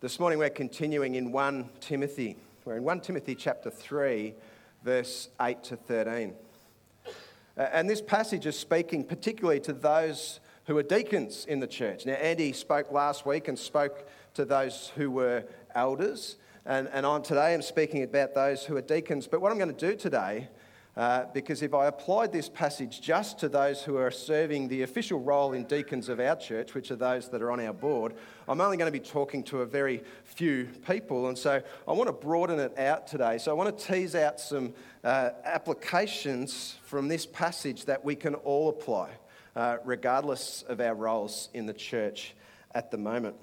This morning we're continuing in 1 Timothy. We're in 1 Timothy chapter 3, verse 8 to 13. Uh, and this passage is speaking particularly to those who are deacons in the church. Now, Andy spoke last week and spoke to those who were elders. And, and on today, I'm speaking about those who are deacons. But what I'm going to do today uh, because if I applied this passage just to those who are serving the official role in deacons of our church, which are those that are on our board, I'm only going to be talking to a very few people. And so I want to broaden it out today. So I want to tease out some uh, applications from this passage that we can all apply, uh, regardless of our roles in the church at the moment.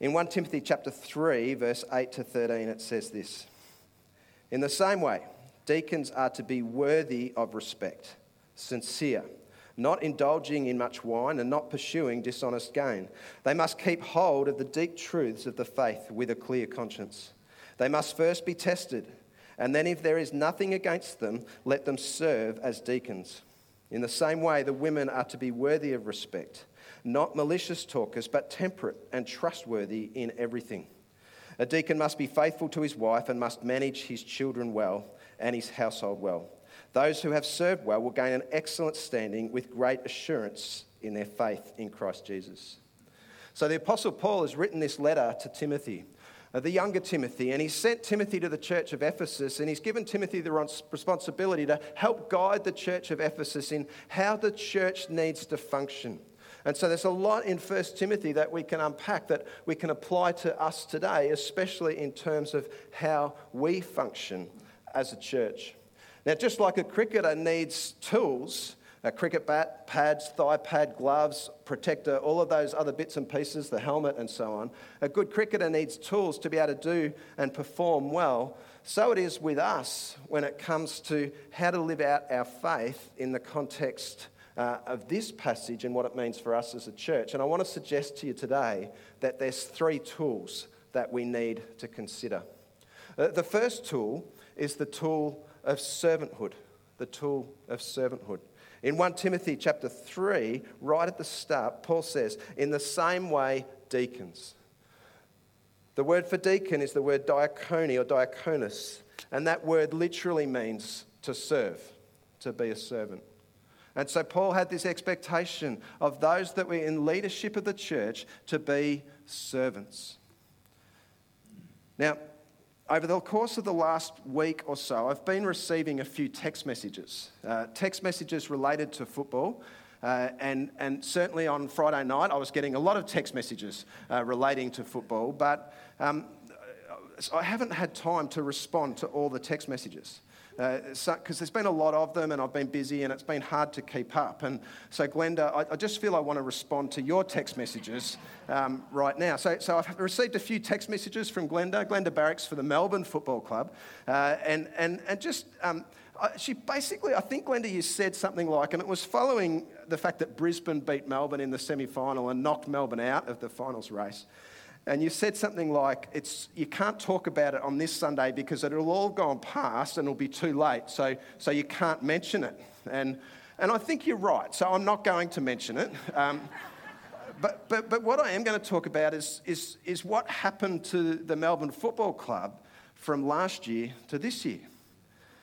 In 1 Timothy chapter 3, verse 8 to 13, it says this In the same way, Deacons are to be worthy of respect, sincere, not indulging in much wine and not pursuing dishonest gain. They must keep hold of the deep truths of the faith with a clear conscience. They must first be tested, and then, if there is nothing against them, let them serve as deacons. In the same way, the women are to be worthy of respect, not malicious talkers, but temperate and trustworthy in everything. A deacon must be faithful to his wife and must manage his children well and his household well. Those who have served well will gain an excellent standing with great assurance in their faith in Christ Jesus. So the Apostle Paul has written this letter to Timothy, uh, the younger Timothy, and he's sent Timothy to the church of Ephesus, and he's given Timothy the responsibility to help guide the church of Ephesus in how the church needs to function. And so there's a lot in 1 Timothy that we can unpack that we can apply to us today, especially in terms of how we function as a church. Now, just like a cricketer needs tools, a cricket bat, pads, thigh pad, gloves, protector, all of those other bits and pieces, the helmet and so on. A good cricketer needs tools to be able to do and perform well. So it is with us when it comes to how to live out our faith in the context uh, of this passage and what it means for us as a church. And I want to suggest to you today that there's three tools that we need to consider. Uh, the first tool is the tool of servanthood. The tool of servanthood. In 1 Timothy chapter 3, right at the start, Paul says, In the same way, deacons. The word for deacon is the word diakoni or diakonos, and that word literally means to serve, to be a servant. And so Paul had this expectation of those that were in leadership of the church to be servants. Now, over the course of the last week or so, I've been receiving a few text messages, uh, text messages related to football. Uh, and, and certainly on Friday night, I was getting a lot of text messages uh, relating to football, but um, I haven't had time to respond to all the text messages because uh, so, there's been a lot of them and I've been busy and it's been hard to keep up. And so, Glenda, I, I just feel I want to respond to your text messages um, right now. So, so, I've received a few text messages from Glenda, Glenda Barracks for the Melbourne Football Club, uh, and, and, and just. Um, she basically, I think, Glenda, you said something like, and it was following the fact that Brisbane beat Melbourne in the semi final and knocked Melbourne out of the finals race. And you said something like, it's, you can't talk about it on this Sunday because it'll all gone past and it'll be too late, so, so you can't mention it. And, and I think you're right, so I'm not going to mention it. Um, but, but, but what I am going to talk about is, is, is what happened to the Melbourne Football Club from last year to this year.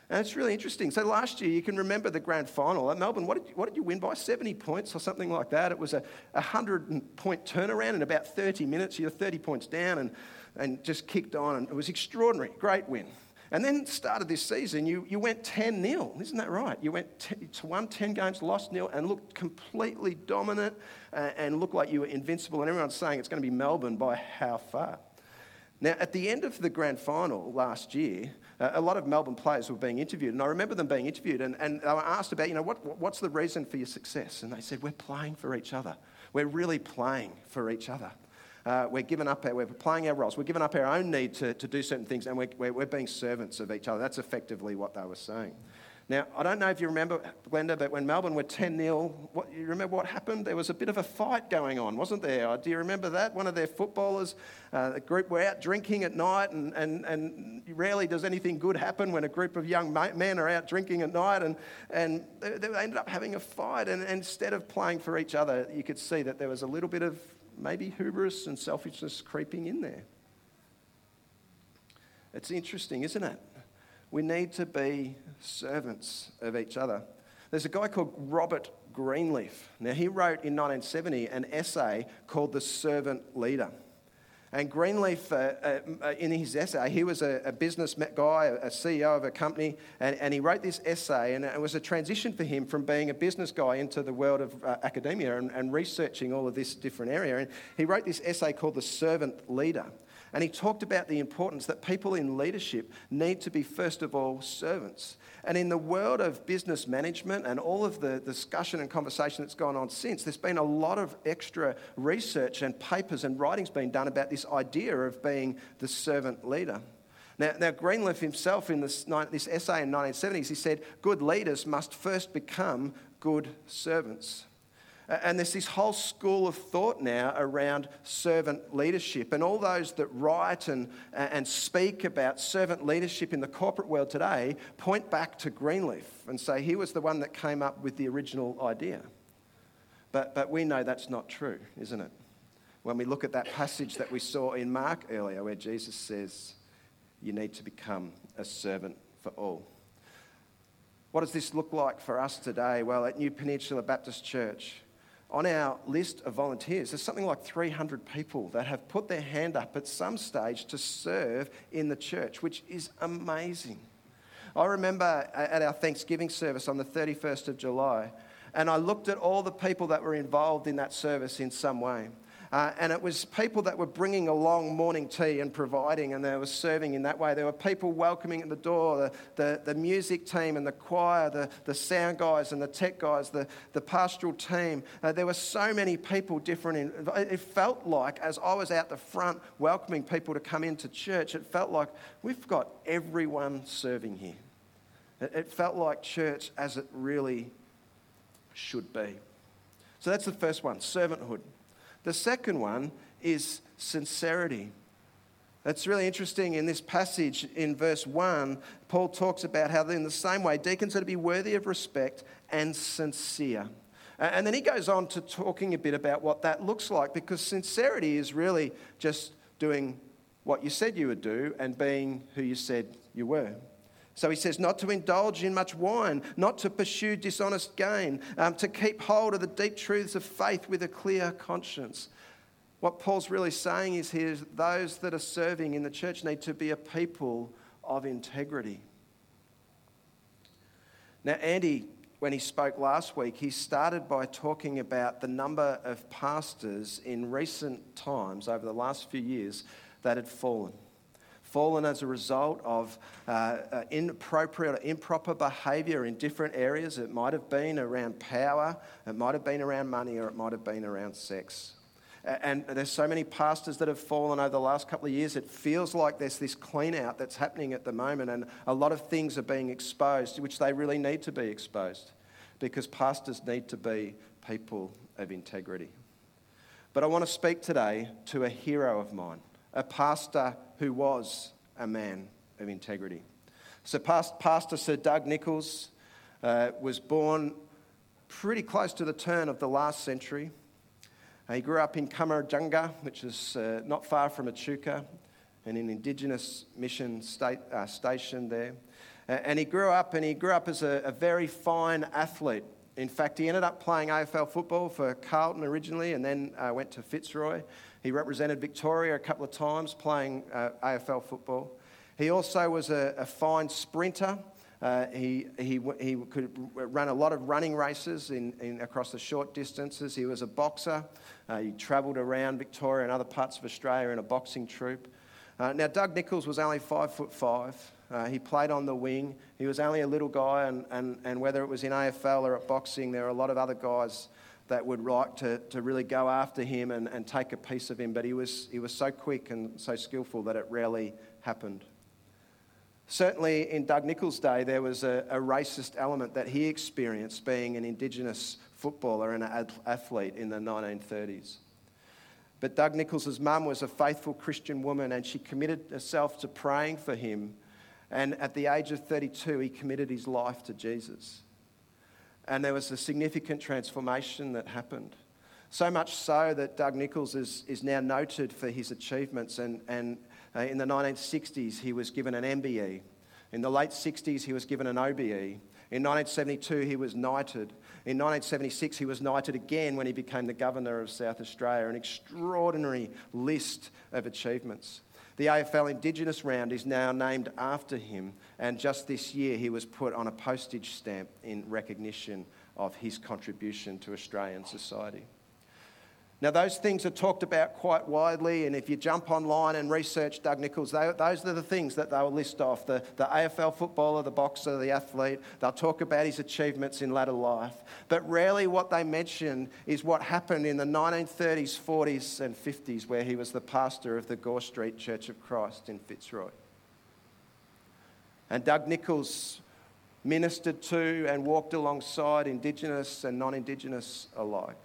And it's really interesting. So last year, you can remember the grand final at Melbourne. What did, you, what did you win by? 70 points or something like that. It was a 100 point turnaround in about 30 minutes. You're 30 points down and, and just kicked on. And it was extraordinary. Great win. And then started this season, you, you went 10 0. Isn't that right? You went t- to won 10 games, lost nil, and looked completely dominant uh, and looked like you were invincible. And everyone's saying it's going to be Melbourne by how far? Now, at the end of the grand final last year, a lot of Melbourne players were being interviewed, and I remember them being interviewed, and, and they were asked about, you know, what, what's the reason for your success? And they said, we're playing for each other. We're really playing for each other. Uh, we're giving up, our, we're playing our roles. We're giving up our own need to, to do certain things, and we're, we're, we're being servants of each other. That's effectively what they were saying. Now, I don't know if you remember, Glenda, but when Melbourne were 10 0, you remember what happened? There was a bit of a fight going on, wasn't there? Do you remember that? One of their footballers, uh, group were out drinking at night, and, and, and rarely does anything good happen when a group of young men are out drinking at night, and, and they, they ended up having a fight. And, and instead of playing for each other, you could see that there was a little bit of maybe hubris and selfishness creeping in there. It's interesting, isn't it? We need to be servants of each other. There's a guy called Robert Greenleaf. Now, he wrote in 1970 an essay called The Servant Leader. And Greenleaf, uh, uh, uh, in his essay, he was a, a, business guy, a CEO of a company, and, and, he wrote this essay, and it was a transition for him from being a business guy into the world of uh, academia and, and researching all of this different area. And he wrote this essay called The Servant Leader. And he talked about the importance that people in leadership need to be, first of all, servants. And in the world of business management and all of the discussion and conversation that's gone on since, there's been a lot of extra research and papers and writings being done about this idea of being the servant leader. Now, now Greenleaf himself, in this, this essay in 1970s, he said, Good leaders must first become good servants. And there's this whole school of thought now around servant leadership. And all those that write and, and speak about servant leadership in the corporate world today point back to Greenleaf and say he was the one that came up with the original idea. But, but we know that's not true, isn't it? When we look at that passage that we saw in Mark earlier, where Jesus says, You need to become a servant for all. What does this look like for us today? Well, at New Peninsula Baptist Church, on our list of volunteers, there's something like 300 people that have put their hand up at some stage to serve in the church, which is amazing. I remember at our Thanksgiving service on the 31st of July, and I looked at all the people that were involved in that service in some way. Uh, and it was people that were bringing along morning tea and providing, and they were serving in that way. There were people welcoming at the door, the, the, the music team and the choir, the, the sound guys and the tech guys, the, the pastoral team. Uh, there were so many people different. In, it felt like, as I was out the front welcoming people to come into church, it felt like we've got everyone serving here. It, it felt like church as it really should be. So that's the first one servanthood. The second one is sincerity. That's really interesting in this passage in verse 1. Paul talks about how, in the same way, deacons are to be worthy of respect and sincere. And then he goes on to talking a bit about what that looks like because sincerity is really just doing what you said you would do and being who you said you were. So he says, not to indulge in much wine, not to pursue dishonest gain, um, to keep hold of the deep truths of faith with a clear conscience. What Paul's really saying is here those that are serving in the church need to be a people of integrity. Now, Andy, when he spoke last week, he started by talking about the number of pastors in recent times, over the last few years, that had fallen fallen as a result of uh, uh, inappropriate or improper behaviour in different areas. It might have been around power, it might have been around money, or it might have been around sex. And there's so many pastors that have fallen over the last couple of years. It feels like there's this clean out that's happening at the moment, and a lot of things are being exposed, which they really need to be exposed because pastors need to be people of integrity. But I want to speak today to a hero of mine a pastor who was a man of integrity. So, Pastor Sir Doug Nicholls uh, was born pretty close to the turn of the last century. Uh, he grew up in Cummeragunja, which is uh, not far from Echuca, and an Indigenous mission state, uh, station there. and he grew up, and he grew up as a, a very fine athlete. In fact, he ended up playing AFL football for Carlton originally, and then uh, went to Fitzroy. He represented Victoria a couple of times playing uh, AFL football. He also was a, a fine sprinter. Uh, he, he, he could run a lot of running races in, in across the short distances. He was a boxer. Uh, he travelled around Victoria and other parts of Australia in a boxing troupe. Uh, now, Doug Nicholls was only five foot five. Uh, he played on the wing. He was only a little guy, and, and, and whether it was in AFL or at boxing, there were a lot of other guys that would like to, to really go after him and, and take a piece of him, but he was, he was so quick and so skillful that it rarely happened. Certainly, in Doug Nicholls' day, there was a, a racist element that he experienced being an Indigenous footballer and an athlete in the 1930s. But Doug Nicholls' mum was a faithful Christian woman and she committed herself to praying for him. And at the age of 32, he committed his life to Jesus. And there was a significant transformation that happened. So much so that Doug Nicholls is, is now noted for his achievements. And, and uh, in the 1960s, he was given an MBE. In the late 60s, he was given an OBE. In 1972, he was knighted. In 1976, he was knighted again when he became the Governor of South Australia. An extraordinary list of achievements. The AFL Indigenous Round is now named after him, and just this year he was put on a postage stamp in recognition of his contribution to Australian society. Now, those things are talked about quite widely, and if you jump online and research Doug Nicholls, they, those are the things that they'll list off the, the AFL footballer, the boxer, the athlete. They'll talk about his achievements in latter life. But rarely what they mention is what happened in the 1930s, 40s, and 50s, where he was the pastor of the Gore Street Church of Christ in Fitzroy. And Doug Nicholls ministered to and walked alongside Indigenous and non Indigenous alike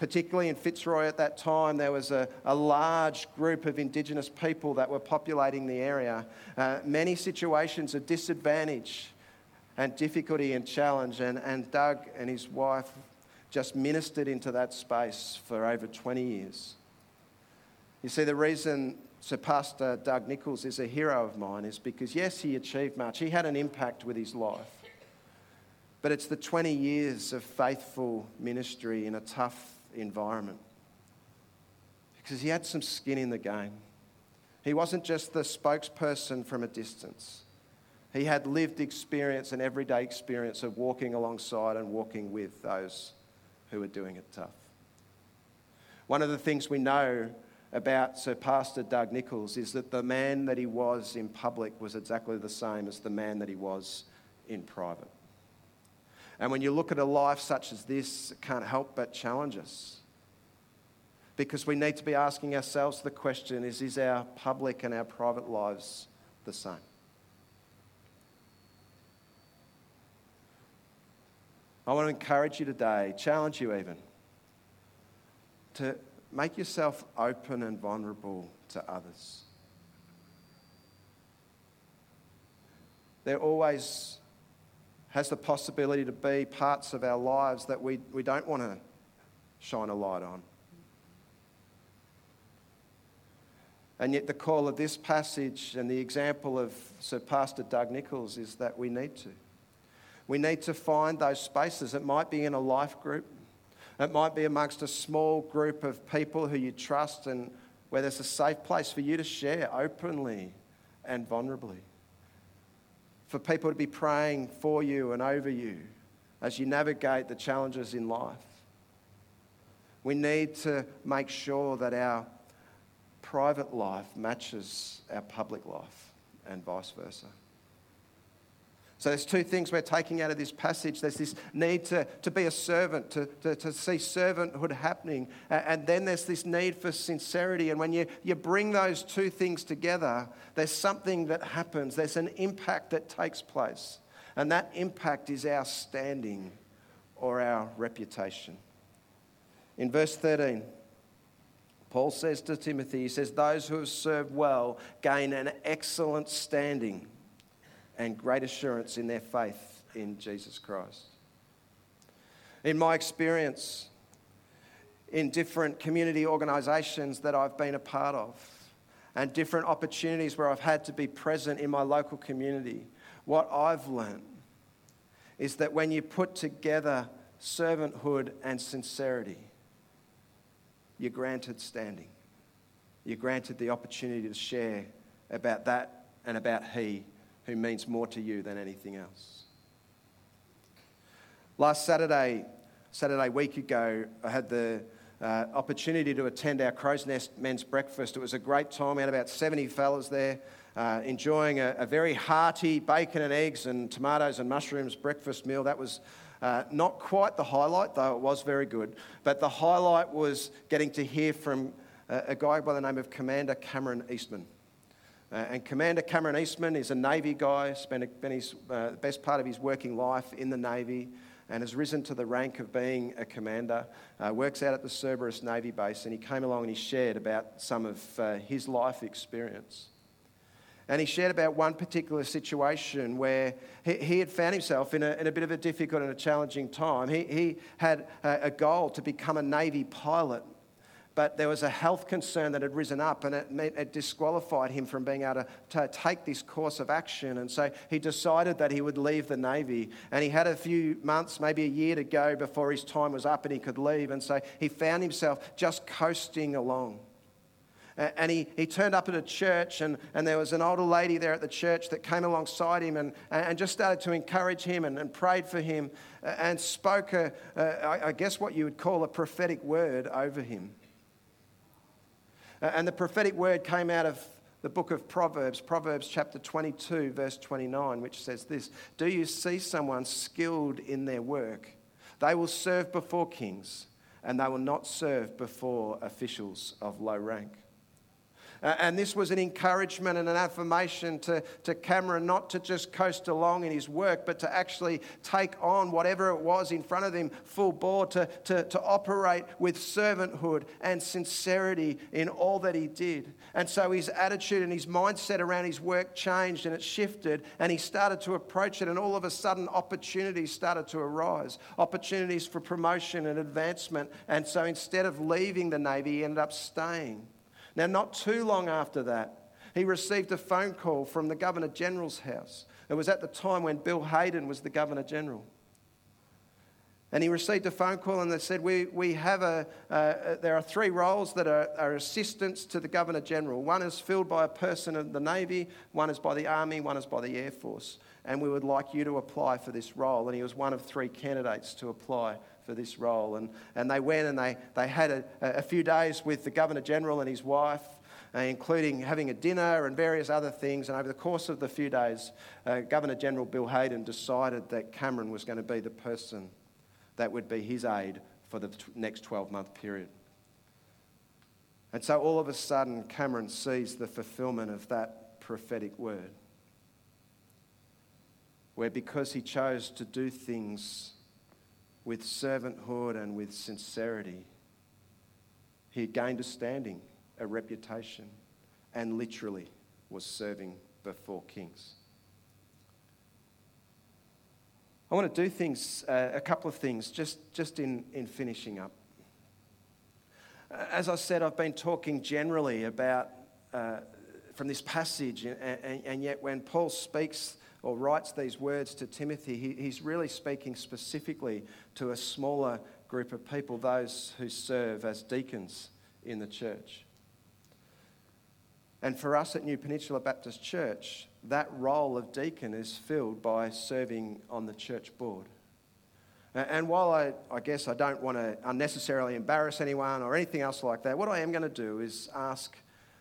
particularly in Fitzroy at that time, there was a, a large group of Indigenous people that were populating the area. Uh, many situations of disadvantage and difficulty and challenge, and, and Doug and his wife just ministered into that space for over 20 years. You see, the reason Sir Pastor Doug Nicholls is a hero of mine is because, yes, he achieved much, he had an impact with his life. But it's the 20 years of faithful ministry in a tough environment because he had some skin in the game. He wasn't just the spokesperson from a distance. He had lived experience and everyday experience of walking alongside and walking with those who were doing it tough. One of the things we know about Sir Pastor Doug Nicholls is that the man that he was in public was exactly the same as the man that he was in private. And when you look at a life such as this, it can't help but challenge us. Because we need to be asking ourselves the question is, is our public and our private lives the same? I want to encourage you today, challenge you even, to make yourself open and vulnerable to others. There are always has the possibility to be parts of our lives that we, we don't want to shine a light on. And yet, the call of this passage and the example of Sir Pastor Doug Nicholls is that we need to. We need to find those spaces. It might be in a life group, it might be amongst a small group of people who you trust and where there's a safe place for you to share openly and vulnerably for people to be praying for you and over you as you navigate the challenges in life. We need to make sure that our private life matches our public life and vice versa. So there's two things we're taking out of this passage. There's this need to, to be a servant, to, to, to see servanthood happening. And then there's this need for sincerity. And when you, you bring those two things together, there's something that happens. There's an impact that takes place. And that impact is our standing or our reputation. In verse 13, Paul says to Timothy, he says, Those who have served well gain an excellent standing and great assurance in their faith in Jesus Christ. In my experience, in different community organisations that I've been a part of, and different opportunities where I've had to be present in my local community, what I've learned is that when you put together servanthood and sincerity, you're granted standing. You're granted the opportunity to share about that and about He who means more to you than anything else. Last Saturday, Saturday week ago, I had the uh, opportunity to attend our Crow's Nest men's breakfast. It was a great time. We had about 70 fellas there uh, enjoying a, a, very hearty bacon and eggs and tomatoes and mushrooms breakfast meal. That was uh, not quite the highlight, though it was very good. But the highlight was getting to hear from a, a guy by the name of Commander Cameron Eastman. Uh, and Commander Cameron Eastman is a Navy guy, spent, his uh, best part of his working life in the Navy and has risen to the rank of being a commander. Uh, works out at the Cerberus Navy base, and he came along and he shared about some of uh, his life experience. And he shared about one particular situation where he, he had found himself in a, in a, bit of a difficult and a challenging time. He, he had a, a goal to become a Navy pilot but there was a health concern that had risen up and it, it disqualified him from being able to, to, take this course of action. And so he decided that he would leave the Navy. And he had a few months, maybe a year to go before his time was up and he could leave. And so he found himself just coasting along. And he, he turned up at a church, and, and there was an older lady there at the church that came alongside him and, and just started to encourage him and, and prayed for him and spoke, a, a, I guess, what you would call a prophetic word over him. Uh, and the prophetic word came out of the book of Proverbs, Proverbs chapter 22, verse 29, which says this Do you see someone skilled in their work? They will serve before kings, and they will not serve before officials of low rank. Uh, and this was an encouragement and an affirmation to, to Cameron not to just coast along in his work, but to actually take on whatever it was in front of him full bore, to, to, to operate with servanthood and sincerity in all that he did. And so his attitude and his mindset around his work changed and it shifted, and he started to approach it, and all of a sudden, opportunities started to arise opportunities for promotion and advancement. And so instead of leaving the Navy, he ended up staying. Now, not too long after that, he received a phone call from the Governor General's house. It was at the time when Bill Hayden was the Governor General. And he received a phone call and they said, We, we have a, uh, there are three roles that are, are assistants to the Governor General. One is filled by a person in the Navy, one is by the Army, one is by the Air Force. And we would like you to apply for this role. And he was one of three candidates to apply for this role. And, and they went and they, they had a, a few days with the Governor General and his wife. Uh, including having a dinner and various other things. And over the course of the few days, uh, Governor General Bill Hayden decided that Cameron was going to be the person that would be his aide for the t- next 12 month period. And so all of a sudden, Cameron sees the fulfillment of that prophetic word. Where because he chose to do things with servanthood and with sincerity, he gained a standing, a reputation, and literally was serving before kings. I want to do things, uh, a couple of things, just, just in, in finishing up. As I said, I've been talking generally about uh, from this passage, and, and, and, yet when Paul speaks or writes these words to Timothy, he, he's really speaking specifically to a smaller group of people, those who serve as deacons in the church. And for us at New Peninsula Baptist Church, that role of deacon is filled by serving on the church board. And while I, I guess I don't want to unnecessarily embarrass anyone or anything else like that, what I am going to do is ask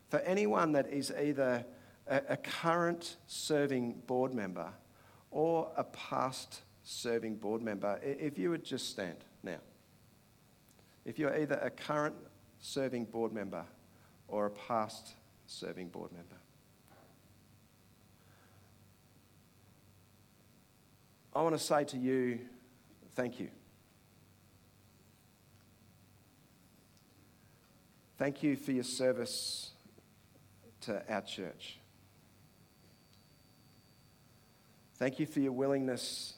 for anyone that is either a, current serving board member or a past serving board member, if you would just stand now. If you're either a current serving board member or a past serving board member. I want to say to you, thank you. Thank you for your service to our church. Thank you for your willingness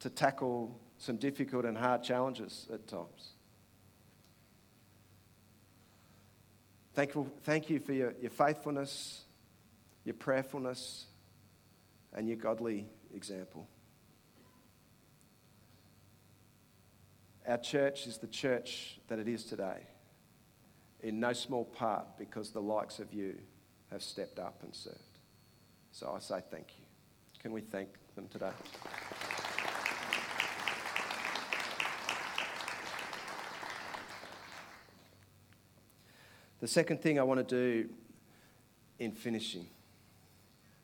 to tackle some difficult and hard challenges at times. Thank you, for your, your faithfulness, your prayerfulness, and your godly example. Our church is the church that it is today, in no small part because the likes of you have stepped up and served. So I say thank you. Can we thank them today? The second thing I want to do in finishing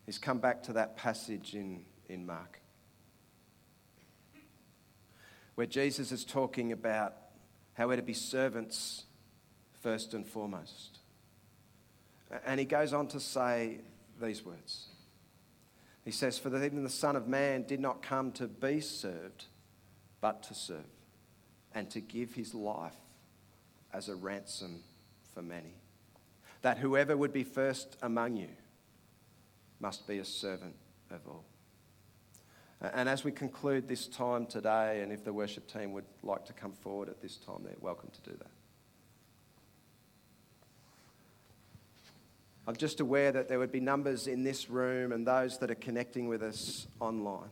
is come back to that passage in, in Mark where Jesus is talking about how we're to be servants first and foremost. And he goes on to say these words. He says, For even the Son of Man did not come to be served, but to serve, and to give his life as a ransom for many. That whoever would be first among you must be a servant of all. And as we conclude this time today, and if the worship team would like to come forward at this time, they're welcome to do that. I'm just aware that there would be numbers in this room and those that are connecting with us online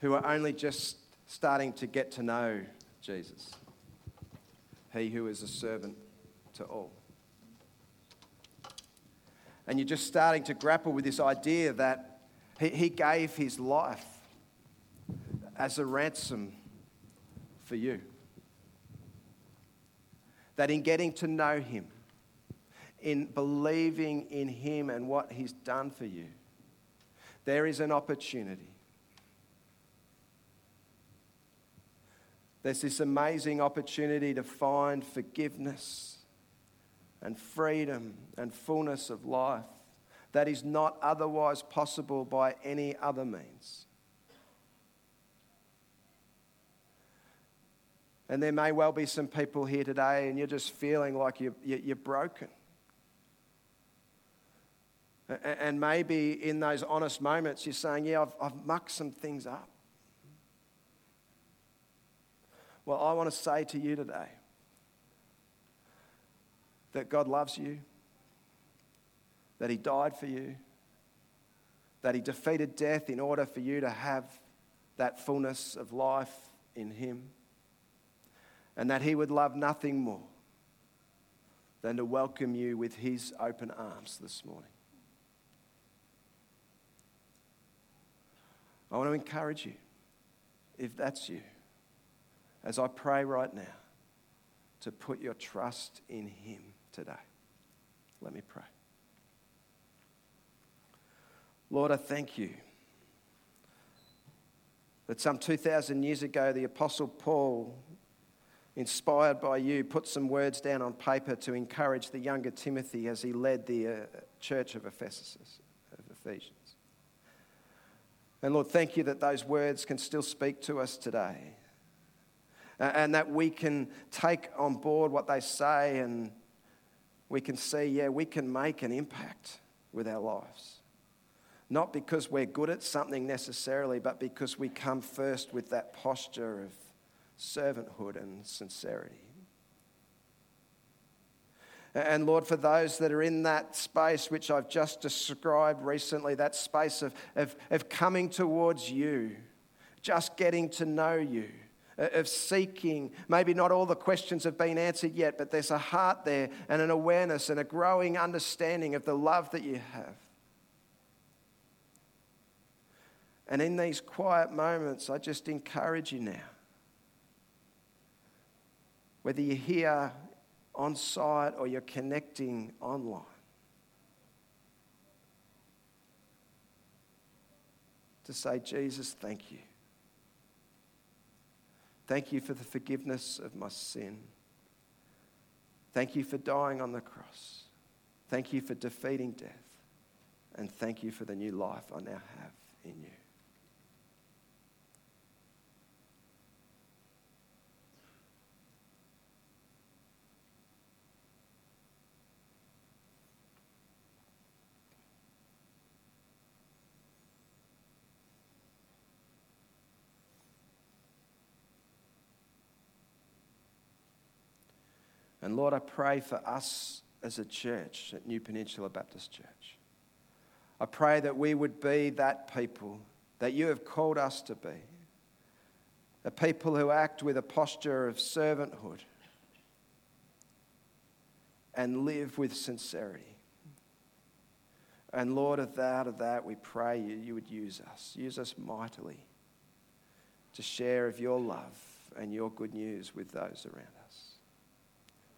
who are only just starting to get to know Jesus, He who is a servant to all. And you're just starting to grapple with this idea that He, gave His life as a ransom for you. That in getting to know Him, in believing in Him and what He's done for you, there is an opportunity. There's this amazing opportunity to find forgiveness and freedom and fullness of life that is not otherwise possible by any other means. And there may well be some people here today, and you're just feeling like you're, you're broken. And maybe in those honest moments, you're saying, Yeah, I've, I've mucked some things up. Well, I want to say to you today that God loves you, that He died for you, that He defeated death in order for you to have that fullness of life in Him, and that He would love nothing more than to welcome you with His open arms this morning. I want to encourage you, if that's you, as I pray right now, to put your trust in Him today. Let me pray. Lord, I thank you that some 2,000 years ago, the Apostle Paul, inspired by you, put some words down on paper to encourage the younger Timothy as he led the uh, church of Ephesus, of Ephesians. And Lord, thank you that those words can still speak to us today. And that we can take on board what they say and we can see, yeah, we can make an impact with our lives. Not because we're good at something necessarily, but because we come first with that posture of servanthood and sincerity. And Lord, for those that are in that space which I've just described recently, that space of, of, of coming towards you, just getting to know you, uh, of seeking, maybe not all the questions have been answered yet, but there's a heart there and an awareness and a growing understanding of the love that you have. And in these quiet moments, I just encourage you now. Whether you're here on site or you're connecting online. To say, Jesus, thank you. Thank you for the forgiveness of my sin. Thank you for dying on the cross. Thank you for defeating death. And thank you for the new life I now have in you. And Lord, I pray for us as a church at New Peninsula Baptist Church. I pray that we would be that people that you have called us to be. A people who act with a posture of servanthood and live with sincerity. And Lord, of that, of that, we pray you, you would use us. Use us mightily to share of your love and your good news with those around us.